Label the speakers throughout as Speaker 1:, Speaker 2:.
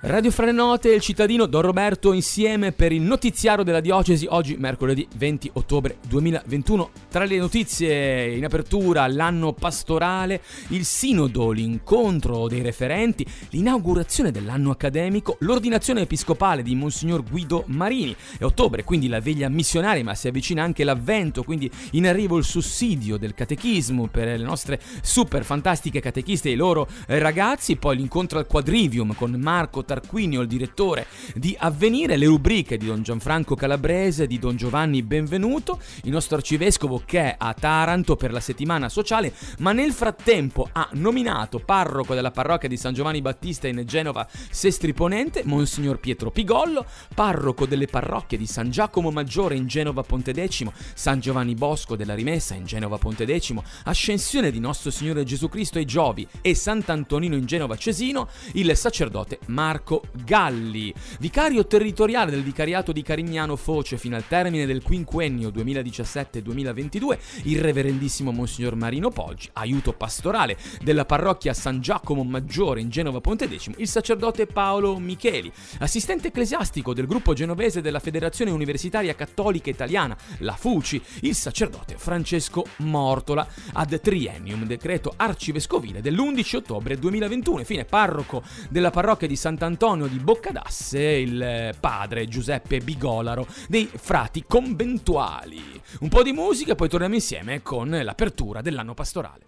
Speaker 1: Radio Franote e il cittadino Don Roberto insieme per il notiziario della diocesi oggi mercoledì 20 ottobre 2021. Tra le notizie in apertura l'anno pastorale, il sinodo, l'incontro dei referenti, l'inaugurazione dell'anno accademico, l'ordinazione episcopale di Monsignor Guido Marini. È ottobre, quindi la veglia missionaria, ma si avvicina anche l'avvento, quindi in arrivo il sussidio del catechismo per le nostre super fantastiche catechiste e i loro ragazzi, poi l'incontro al quadrivium con Marco Tarquinio, il direttore di Avvenire, le rubriche di Don Gianfranco Calabrese, di Don Giovanni Benvenuto, il nostro arcivescovo che è a Taranto per la settimana sociale, ma nel frattempo ha nominato parroco della parrocchia di San Giovanni Battista in Genova Sestri Ponente, Monsignor Pietro Pigollo, parroco delle parrocchie di San Giacomo Maggiore in Genova Pontedecimo, San Giovanni Bosco della Rimessa in Genova Pontedecimo, Ascensione di Nostro Signore Gesù Cristo ai Giovi e Sant'Antonino in Genova Cesino, il sacerdote Marco Marco Galli, vicario territoriale del vicariato di Carignano Foce fino al termine del quinquennio 2017-2022, il reverendissimo Monsignor Marino Poggi, aiuto pastorale della parrocchia San Giacomo Maggiore in Genova Pontedecimo, il sacerdote Paolo Micheli, assistente ecclesiastico del gruppo genovese della Federazione Universitaria Cattolica Italiana, la FUCI, il sacerdote Francesco Mortola, ad triennium, decreto arcivescovile dell'11 ottobre 2021, infine parroco della parrocchia di Sant'Antonio Sant'Antonio di Boccadasse il padre Giuseppe Bigolaro dei frati conventuali. Un po' di musica e poi torniamo insieme con l'apertura dell'anno pastorale.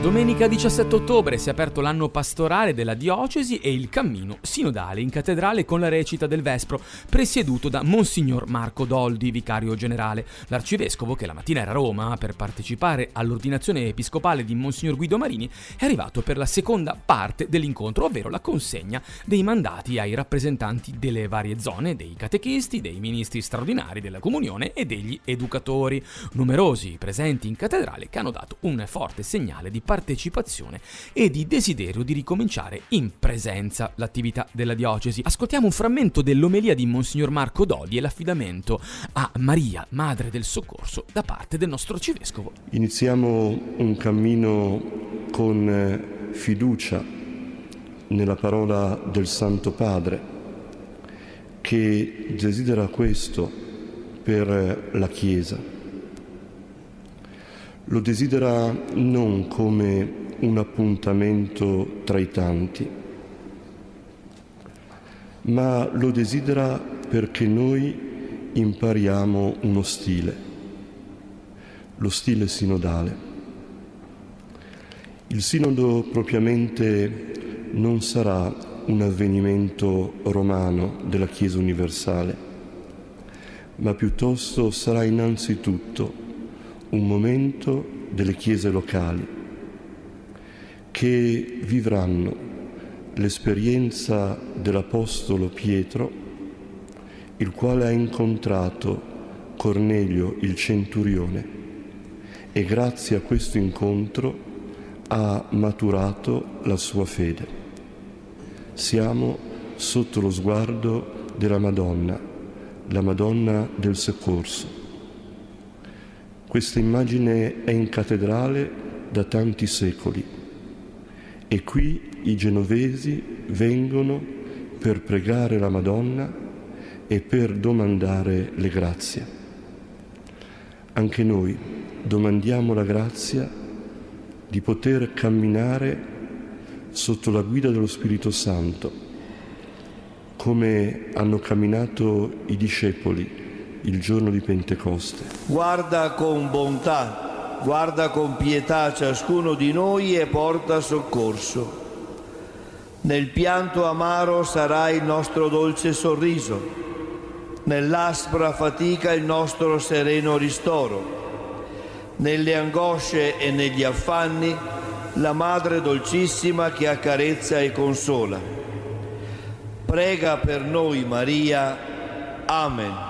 Speaker 1: Domenica 17 ottobre si è aperto l'anno pastorale della diocesi e il cammino sinodale in cattedrale con la recita del Vespro, presieduto da Monsignor Marco Doldi, vicario generale. L'arcivescovo, che la mattina era a Roma per partecipare all'ordinazione episcopale di Monsignor Guido Marini, è arrivato per la seconda parte dell'incontro, ovvero la consegna dei mandati ai rappresentanti delle varie zone, dei catechisti, dei ministri straordinari della comunione e degli educatori. Numerosi presenti in cattedrale che hanno dato un forte segnale di partecipazione e di desiderio di ricominciare in presenza l'attività della diocesi. Ascoltiamo un frammento dell'omelia di Monsignor Marco Dodi e l'affidamento a Maria, Madre del Soccorso, da parte del nostro arcivescovo.
Speaker 2: Iniziamo un cammino con eh, fiducia nella parola del Santo Padre che desidera questo per eh, la Chiesa lo desidera non come un appuntamento tra i tanti, ma lo desidera perché noi impariamo uno stile, lo stile sinodale. Il sinodo propriamente non sarà un avvenimento romano della Chiesa universale, ma piuttosto sarà innanzitutto un momento delle chiese locali che vivranno l'esperienza dell'Apostolo Pietro, il quale ha incontrato Cornelio il centurione e grazie a questo incontro ha maturato la sua fede. Siamo sotto lo sguardo della Madonna, la Madonna del Soccorso questa immagine è in cattedrale da tanti secoli e qui i genovesi vengono per pregare la Madonna e per domandare le grazie. Anche noi domandiamo la grazia di poter camminare sotto la guida dello Spirito Santo, come hanno camminato i discepoli il giorno di Pentecoste.
Speaker 3: Guarda con bontà, guarda con pietà ciascuno di noi e porta soccorso. Nel pianto amaro sarà il nostro dolce sorriso, nell'aspra fatica il nostro sereno ristoro, nelle angosce e negli affanni la Madre dolcissima che accarezza e consola. Prega per noi Maria. Amen.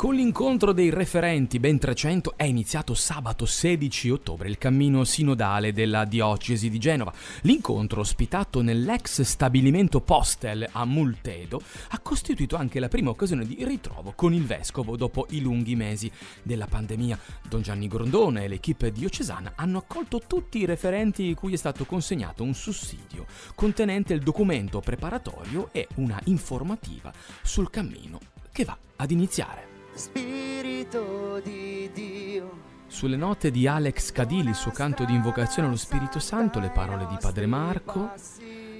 Speaker 1: Con l'incontro dei referenti, ben 300, è iniziato sabato 16 ottobre il cammino sinodale della diocesi di Genova. L'incontro, ospitato nell'ex stabilimento Postel a Multedo, ha costituito anche la prima occasione di ritrovo con il vescovo dopo i lunghi mesi della pandemia. Don Gianni Grondone e l'equipe diocesana hanno accolto tutti i referenti cui è stato consegnato un sussidio contenente il documento preparatorio e una informativa sul cammino che va ad iniziare. Spirito di Dio. Sulle note di Alex Cadili, il suo canto di invocazione allo Spirito Santo, le parole di Padre Marco,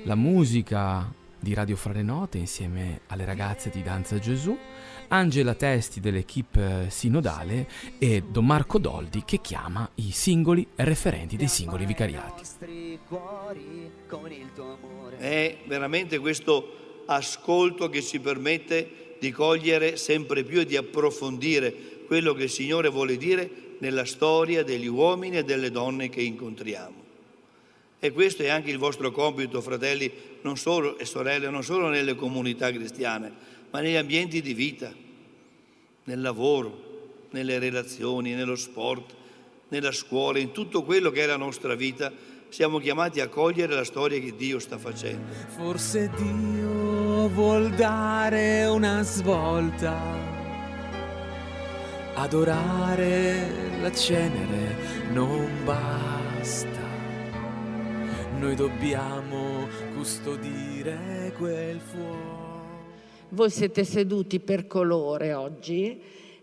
Speaker 1: la musica di Radio Frare Note insieme alle ragazze di Danza Gesù, Angela Testi dell'equipe sinodale e Don Marco Doldi che chiama i singoli referenti dei singoli vicariati.
Speaker 3: È veramente questo ascolto che ci permette di cogliere sempre più e di approfondire quello che il Signore vuole dire nella storia degli uomini e delle donne che incontriamo. E questo è anche il vostro compito, fratelli solo, e sorelle, non solo nelle comunità cristiane, ma negli ambienti di vita, nel lavoro, nelle relazioni, nello sport, nella scuola, in tutto quello che è la nostra vita, siamo chiamati a cogliere la storia che Dio sta facendo.
Speaker 4: Forse Dio vuol dare una svolta, adorare la cenere non basta. Noi dobbiamo custodire quel fuoco.
Speaker 5: Voi siete seduti per colore oggi.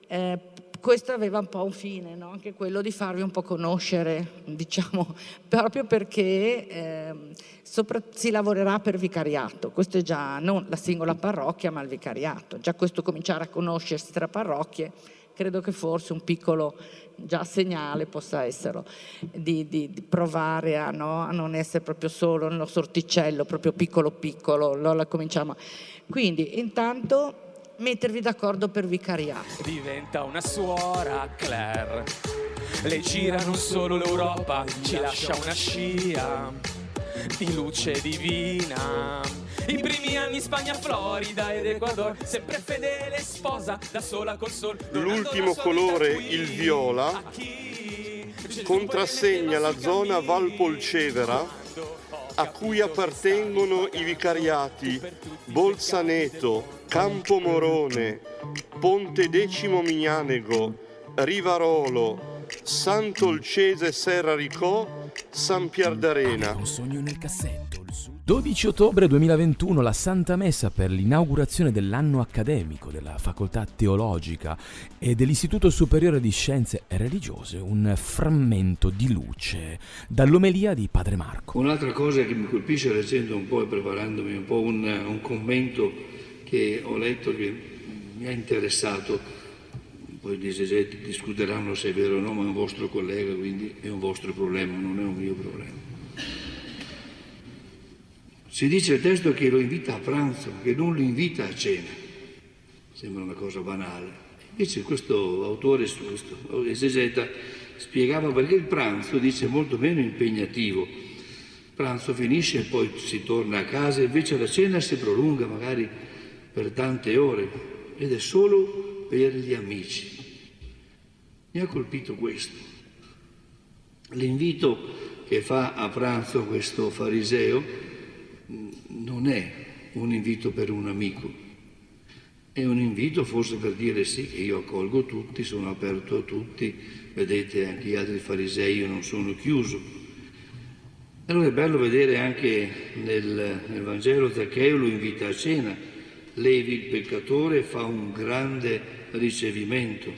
Speaker 5: Eh, questo aveva un po' un fine, no? anche quello di farvi un po' conoscere, diciamo, proprio perché eh, sopra, si lavorerà per vicariato, questo è già non la singola parrocchia ma il vicariato, già questo cominciare a conoscersi tra parrocchie, credo che forse un piccolo già segnale possa essere di, di, di provare a, no? a, non essere proprio solo nello sorticello, proprio piccolo piccolo, allora cominciamo. Quindi intanto mettervi d'accordo per vicariato.
Speaker 4: Diventa una suora Claire. Le gira non solo l'Europa, ci lascia una scia di luce divina. I primi anni Spagna, Florida ed Ecuador, sempre fedele sposa, da sola col sol.
Speaker 2: L'ultimo colore, il viola, contrassegna la zona Valpolcevera a cui appartengono i vicariati Bolzaneto, Campomorone, Ponte Decimo Mignanego, Rivarolo, Sant'Olcese Serraricò, San Pierdarena.
Speaker 1: Un sogno nel cassetto. 12 ottobre 2021 la Santa Messa per l'inaugurazione dell'anno accademico della Facoltà Teologica e dell'Istituto Superiore di Scienze Religiose, un frammento di luce dall'omelia di Padre Marco.
Speaker 6: Un'altra cosa che mi colpisce leggendo un po' e preparandomi un po' un, un commento che ho letto mi ha interessato, poi gli esegeti discuteranno se è vero o no, ma è un vostro collega, quindi è un vostro problema, non è un mio problema. Si dice il testo che lo invita a pranzo, che non lo invita a cena. Sembra una cosa banale. Invece questo autore, questo esegeta, spiegava perché il pranzo, dice, è molto meno impegnativo. Il pranzo finisce e poi si torna a casa, invece la cena si prolunga magari per tante ore ed è solo per gli amici. Mi ha colpito questo. L'invito che fa a pranzo questo fariseo non è un invito per un amico, è un invito forse per dire sì che io accolgo tutti, sono aperto a tutti, vedete anche gli altri farisei, io non sono chiuso. Allora è bello vedere anche nel, nel Vangelo Zaccheo lo invita a cena, Levi il peccatore fa un grande ricevimento,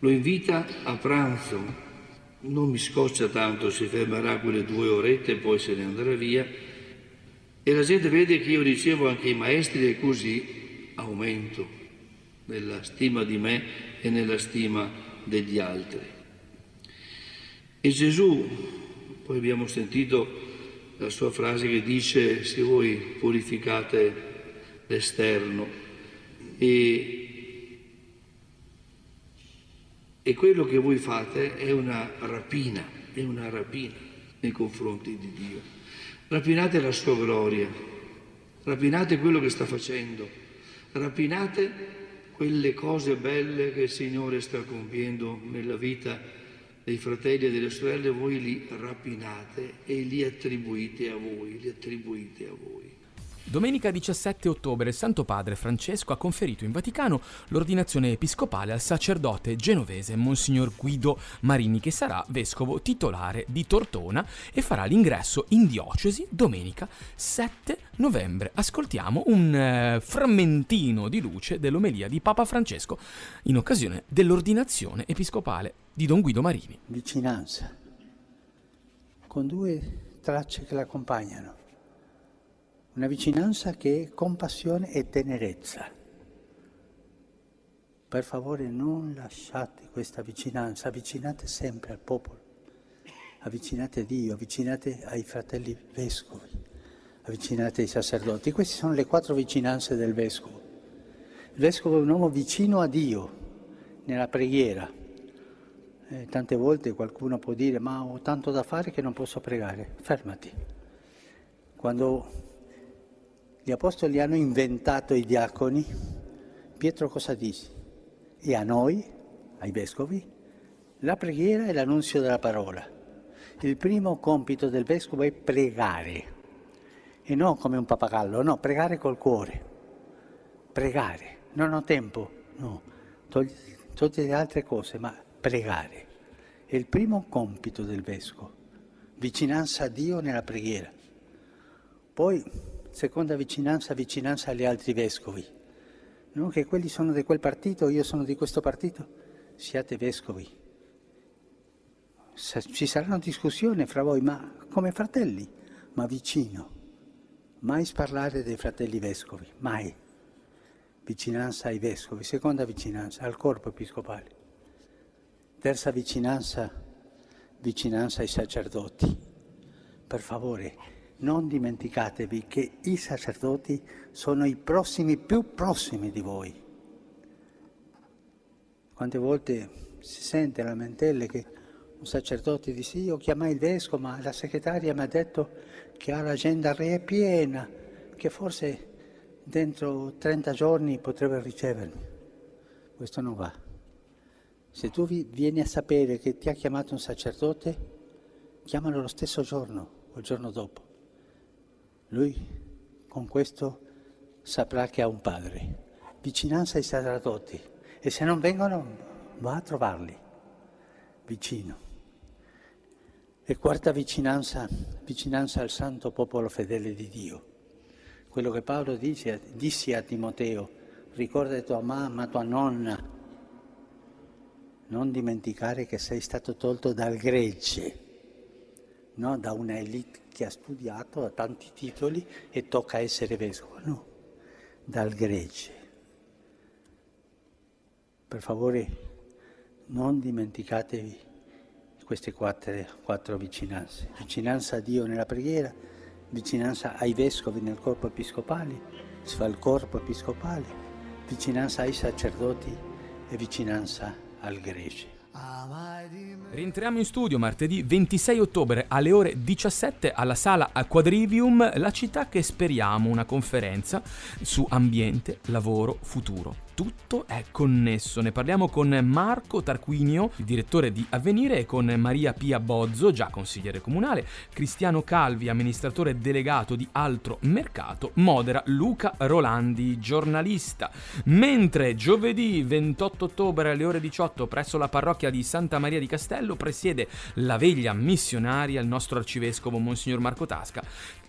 Speaker 6: lo invita a pranzo, non mi scoccia tanto, si fermerà quelle due orette e poi se ne andrà via, e la gente vede che io ricevo anche i maestri e così aumento nella stima di me e nella stima degli altri. E Gesù, poi abbiamo sentito la sua frase che dice se voi purificate l'esterno e, e quello che voi fate è una rapina, è una rapina nei confronti di Dio. Rapinate la sua gloria, rapinate quello che sta facendo, rapinate quelle cose belle che il Signore sta compiendo nella vita dei fratelli e delle sorelle, voi li rapinate e li attribuite a voi, li attribuite a voi.
Speaker 1: Domenica 17 ottobre il Santo Padre Francesco ha conferito in Vaticano l'ordinazione episcopale al sacerdote genovese Monsignor Guido Marini che sarà vescovo titolare di Tortona e farà l'ingresso in diocesi domenica 7 novembre. Ascoltiamo un eh, frammentino di luce dell'omelia di Papa Francesco in occasione dell'ordinazione episcopale di Don Guido Marini.
Speaker 7: Vicinanza, con due tracce che l'accompagnano una vicinanza che è compassione e tenerezza. Per favore non lasciate questa vicinanza, avvicinate sempre al popolo, avvicinate a Dio, avvicinate ai fratelli vescovi, avvicinate ai sacerdoti. Queste sono le quattro vicinanze del vescovo. Il vescovo è un uomo vicino a Dio nella preghiera. Eh, tante volte qualcuno può dire ma ho tanto da fare che non posso pregare. Fermati. Quando gli apostoli hanno inventato i diaconi, Pietro cosa dice? E a noi, ai vescovi, la preghiera è l'annunzio della parola. Il primo compito del vescovo è pregare, e non come un pappagallo, no, pregare col cuore. Pregare, non ho tempo, no, togli, togli le altre cose, ma pregare. È il primo compito del vescovo, vicinanza a Dio nella preghiera. Poi seconda vicinanza, vicinanza agli altri vescovi. Non che quelli sono di quel partito, io sono di questo partito. Siate vescovi. Ci saranno discussioni fra voi, ma come fratelli, ma vicino. Mai sparlare dei fratelli vescovi, mai. Vicinanza ai vescovi, seconda vicinanza al corpo episcopale. Terza vicinanza, vicinanza ai sacerdoti. Per favore, non dimenticatevi che i sacerdoti sono i prossimi più prossimi di voi. Quante volte si sente lamentele che un sacerdote dice io chiamai il vescovo ma la segretaria mi ha detto che ha l'agenda re piena, che forse dentro 30 giorni potrebbe ricevermi. Questo non va. Se tu vieni a sapere che ti ha chiamato un sacerdote, chiamalo lo stesso giorno o il giorno dopo. Lui con questo saprà che ha un padre. Vicinanza ai sacerdoti. E se non vengono, va a trovarli vicino. E quarta vicinanza, vicinanza al santo popolo fedele di Dio. Quello che Paolo dice, disse a Timoteo, ricorda tua mamma, tua nonna, non dimenticare che sei stato tolto dal gregge, no? da una elite che ha studiato, ha tanti titoli e tocca essere vescovo. No, dal gregge. Per favore, non dimenticatevi queste quattro, quattro vicinanze. Vicinanza a Dio nella preghiera, vicinanza ai vescovi nel corpo episcopale, fa il corpo episcopale, vicinanza ai sacerdoti e vicinanza al gregge.
Speaker 1: Rientriamo in studio martedì 26 ottobre alle ore 17 alla sala Quadrivium, la città che speriamo una conferenza su ambiente, lavoro, futuro tutto è connesso. Ne parliamo con Marco Tarquinio, direttore di Avvenire, e con Maria Pia Bozzo, già consigliere comunale, Cristiano Calvi, amministratore delegato di Altro Mercato, modera Luca Rolandi, giornalista. Mentre giovedì 28 ottobre alle ore 18 presso la parrocchia di Santa Maria di Castello presiede la veglia missionaria il nostro arcivescovo Monsignor Marco Tasca.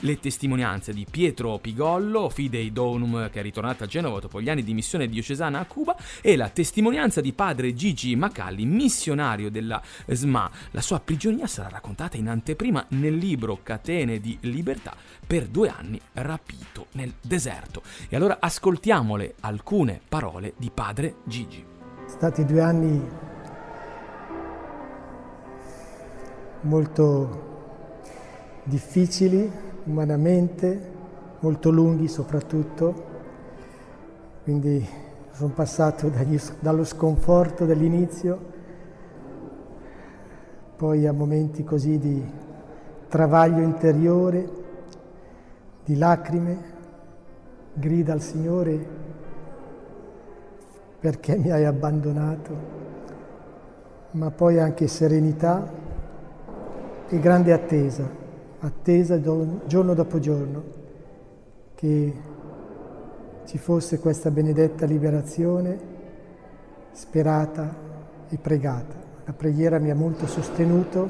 Speaker 1: Le testimonianze di Pietro Pigollo, Fidei Donum, che è ritornato a Genova dopo gli anni di missione diocesana a Cuba e la testimonianza di padre Gigi Macalli, missionario della SMA. La sua prigionia sarà raccontata in anteprima nel libro Catene di libertà per due anni rapito nel deserto. E allora ascoltiamole alcune parole di padre Gigi.
Speaker 8: Stati due anni molto difficili umanamente, molto lunghi soprattutto, quindi sono passato dagli, dallo sconforto dell'inizio, poi a momenti così di travaglio interiore, di lacrime, grida al Signore perché mi hai abbandonato, ma poi anche serenità e grande attesa, attesa giorno dopo giorno, che ci fosse questa benedetta liberazione sperata e pregata. La preghiera mi ha molto sostenuto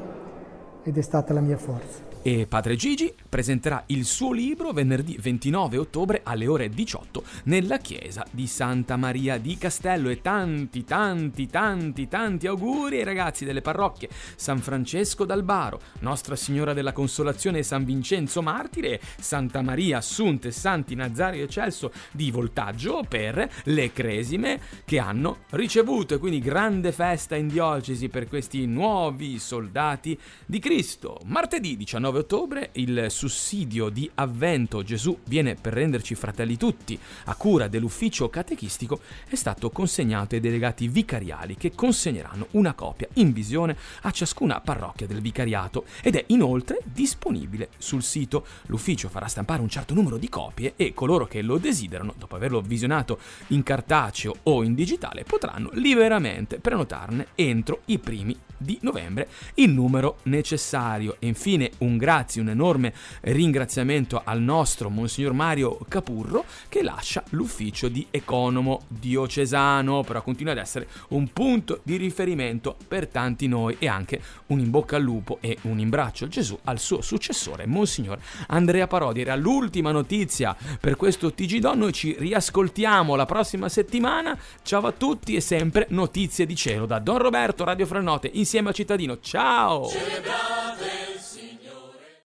Speaker 8: ed è stata la mia forza.
Speaker 1: E padre Gigi presenterà il suo libro venerdì 29 ottobre alle ore 18 nella chiesa di Santa Maria di Castello e tanti tanti tanti tanti auguri ai ragazzi delle parrocchie San Francesco d'Albaro, Nostra Signora della Consolazione e San Vincenzo Martire, Santa Maria Assunte e Santi Nazario e Celso di Voltaggio per le cresime che hanno ricevuto e quindi grande festa in diocesi per questi nuovi soldati di Cristo. Martedì 19 19 ottobre il sussidio di Avvento Gesù viene per renderci fratelli tutti a cura dell'ufficio catechistico è stato consegnato ai delegati vicariali che consegneranno una copia in visione a ciascuna parrocchia del vicariato ed è inoltre disponibile sul sito. L'ufficio farà stampare un certo numero di copie e coloro che lo desiderano, dopo averlo visionato in cartaceo o in digitale, potranno liberamente prenotarne entro i primi di novembre il numero necessario. E infine un grazie, un enorme ringraziamento al nostro Monsignor Mario Capurro che lascia l'ufficio di economo diocesano, però continua ad essere un punto di riferimento per tanti noi e anche un in bocca al lupo e un imbraccio Gesù al suo successore Monsignor Andrea Parodi. Era l'ultima notizia per questo TG Don, noi ci riascoltiamo la prossima settimana. Ciao a tutti e sempre notizie di cielo da Don Roberto Radio Franote insieme insieme al cittadino. Ciao! Celebrate